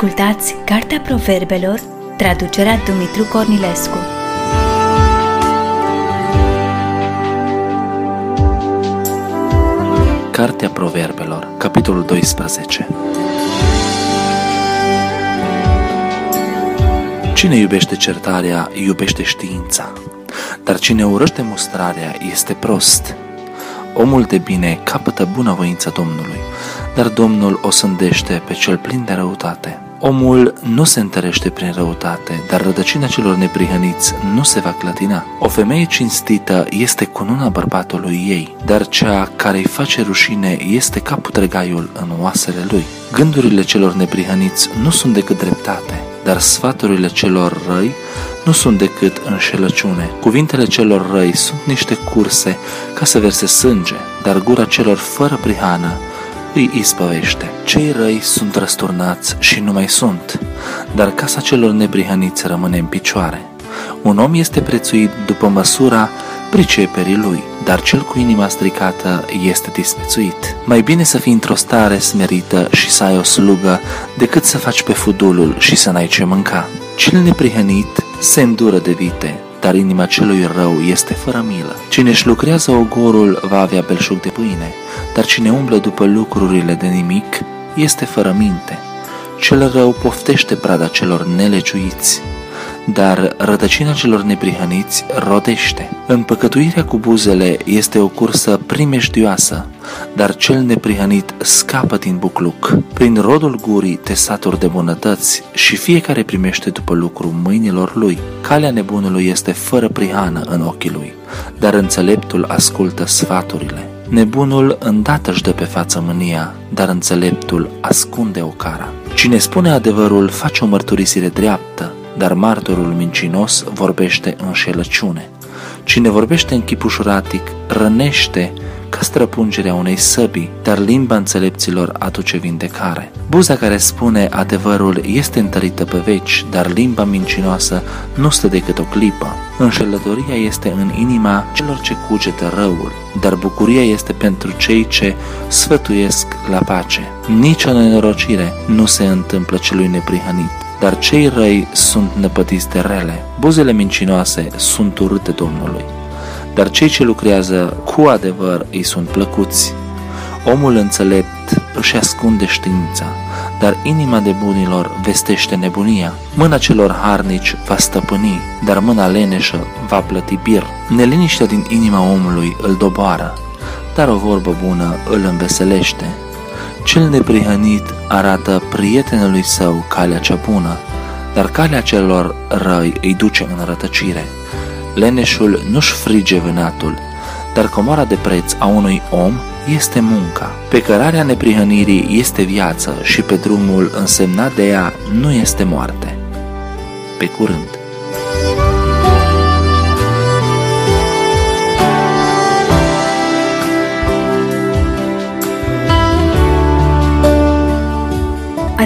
Ascultați Cartea Proverbelor, traducerea Dumitru Cornilescu. Cartea Proverbelor, capitolul 12 Cine iubește certarea, iubește știința, dar cine urăște mustrarea este prost. Omul de bine capătă bunăvoința Domnului, dar Domnul o sândește pe cel plin de răutate. Omul nu se întărește prin răutate, dar rădăcina celor neprihăniți nu se va clătina. O femeie cinstită este cununa bărbatului ei, dar cea care îi face rușine este ca putregaiul în oasele lui. Gândurile celor neprihăniți nu sunt decât dreptate, dar sfaturile celor răi nu sunt decât înșelăciune. Cuvintele celor răi sunt niște curse ca să verse sânge, dar gura celor fără prihană îi ispăvește. Cei răi sunt răsturnați și nu mai sunt, dar casa celor neprihăniți rămâne în picioare. Un om este prețuit după măsura priceperii lui, dar cel cu inima stricată este disprețuit. Mai bine să fii într-o stare smerită și să ai o slugă, decât să faci pe fudulul și să n-ai ce mânca. Cel neprihănit se îndură de vite, dar inima celui rău este fără milă. Cine își lucrează ogorul va avea belșug de pâine, dar cine umblă după lucrurile de nimic este fără minte. Cel rău poftește prada celor nelegiuiți, dar rădăcina celor neprihăniți rodește. Împăcătuirea cu buzele este o cursă primejdioasă, dar cel neprihănit scapă din bucluc. Prin rodul gurii te saturi de bunătăți și fiecare primește după lucru mâinilor lui. Calea nebunului este fără prihană în ochii lui, dar înțeleptul ascultă sfaturile. Nebunul îndată își dă pe față mânia, dar înțeleptul ascunde o cara. Cine spune adevărul face o mărturisire dreaptă, dar martorul mincinos vorbește înșelăciune. Cine vorbește în chip ușuratic rănește ca străpungerea unei săbii, dar limba înțelepților aduce vindecare. Buza care spune adevărul este întărită pe veci, dar limba mincinoasă nu stă decât o clipă. Înșelătoria este în inima celor ce cugetă răul, dar bucuria este pentru cei ce sfătuiesc la pace. Nici o nenorocire nu se întâmplă celui neprihănit dar cei răi sunt năpătiți de rele. Buzele mincinoase sunt urâte Domnului, dar cei ce lucrează cu adevăr îi sunt plăcuți. Omul înțelept își ascunde știința, dar inima de bunilor vestește nebunia. Mâna celor harnici va stăpâni, dar mâna leneșă va plăti bir. Neliniștea din inima omului îl doboară, dar o vorbă bună îl înveselește. Cel neprihănit arată prietenului său calea cea bună, dar calea celor răi îi duce în rătăcire. Leneșul nu-și frige vânatul, dar comora de preț a unui om este munca. Pe cărarea neprihănirii este viață și pe drumul însemnat de ea nu este moarte. Pe curând!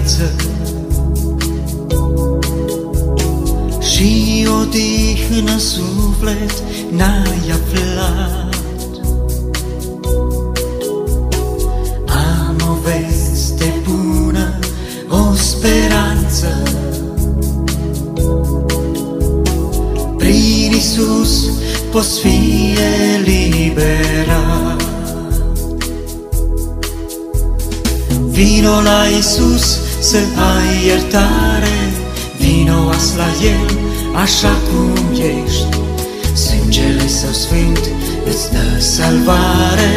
Viață. Și odihnă suflet n-ai aflat. Am o veste bună, o speranță. Prin Iisus poți fi Vino la Isus să ai iertare, vino as la El așa cum ești. Sângele Său Sfânt îți dă salvare,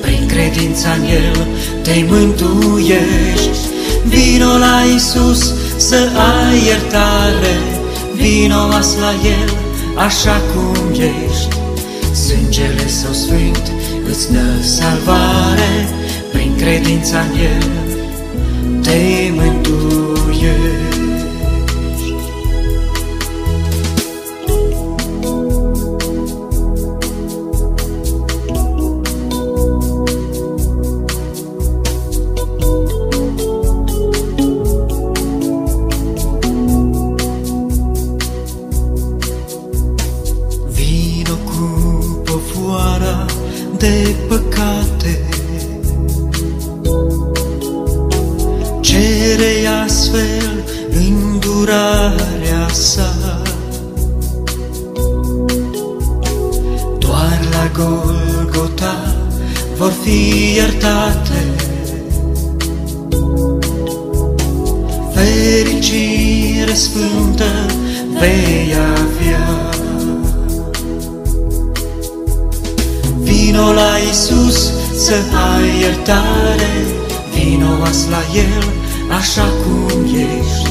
prin credința în El te mântuiești. Vino la Isus să ai iertare, vino as la El așa cum ești. Sângele Său Sfânt îți dă salvare, prin credința în El te mântuiești. Cere astfel îndurarea sa. Doar la Golgota vor fi iertate. Fericire sfântă vei avea. Vino la Isus să ai iertare, vino as la El așa cum ești.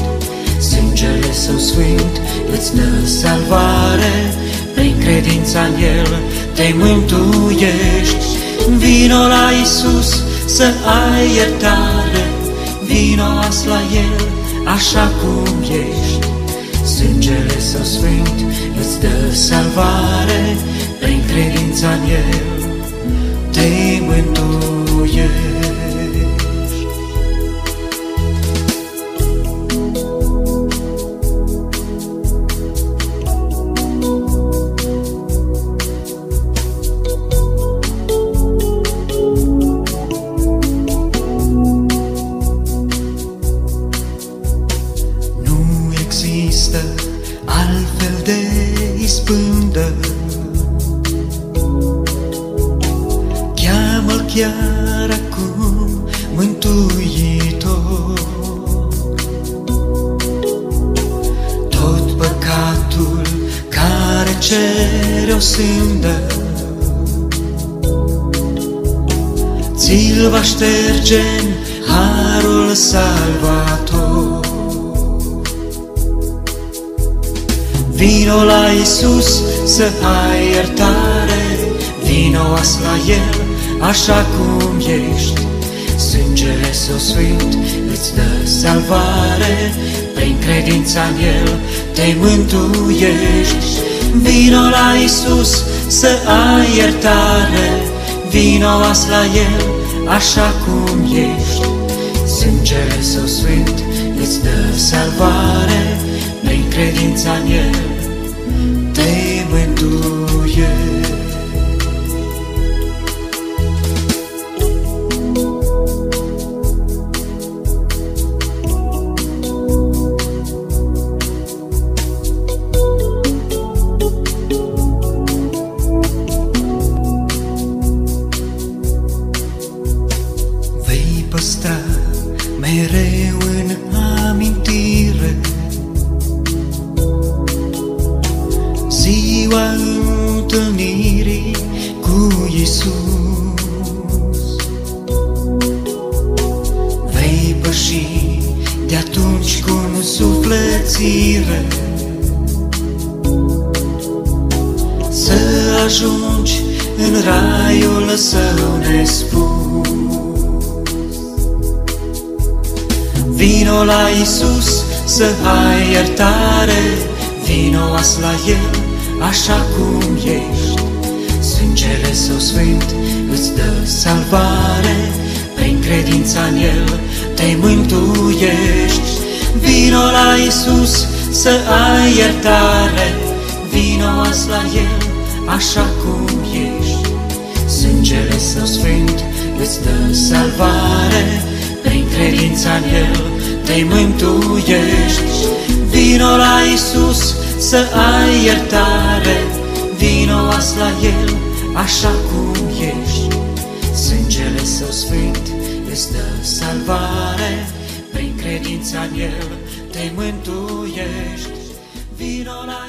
Sângele Său Sfânt îți dă salvare, prin credința în El te mântuiești. Vino la Isus să ai iertare, vino as la El așa cum ești. Sângele Său Sfânt îți dă salvare, prin credința în El te există altfel de ispândă Cheamă-L chiar acum mântuitor. Tot păcatul care cere o sândă Ți-l va șterge în harul salvator Vino la Isus să ai iertare, vino as la El așa cum ești. Sângele Său Sfânt îți dă salvare, prin credința în El te mântuiești. Vino la Isus să ai iertare, vino as la El așa cum ești. Sângele Său Sfânt îți dă salvare, prin credința în El te mântuiești. Isus. Vei păși de atunci cu sufletire Să ajungi în raiul său nespus Vino la Isus să ai iertare, vino as la El așa cum ești. Sângele Său Sfânt îți dă salvare, prin credința în El te mântuiești. Vino la Isus să ai iertare, vino as la El așa cum ești. Sângele Său Sfânt îți dă salvare, prin credința în El te mântuiești. Vino la Isus să ai iertare, vino as la El așa cum ești. Sângele Său Sfânt îți dă salvare, prin credința în El te mântuiești. Vino la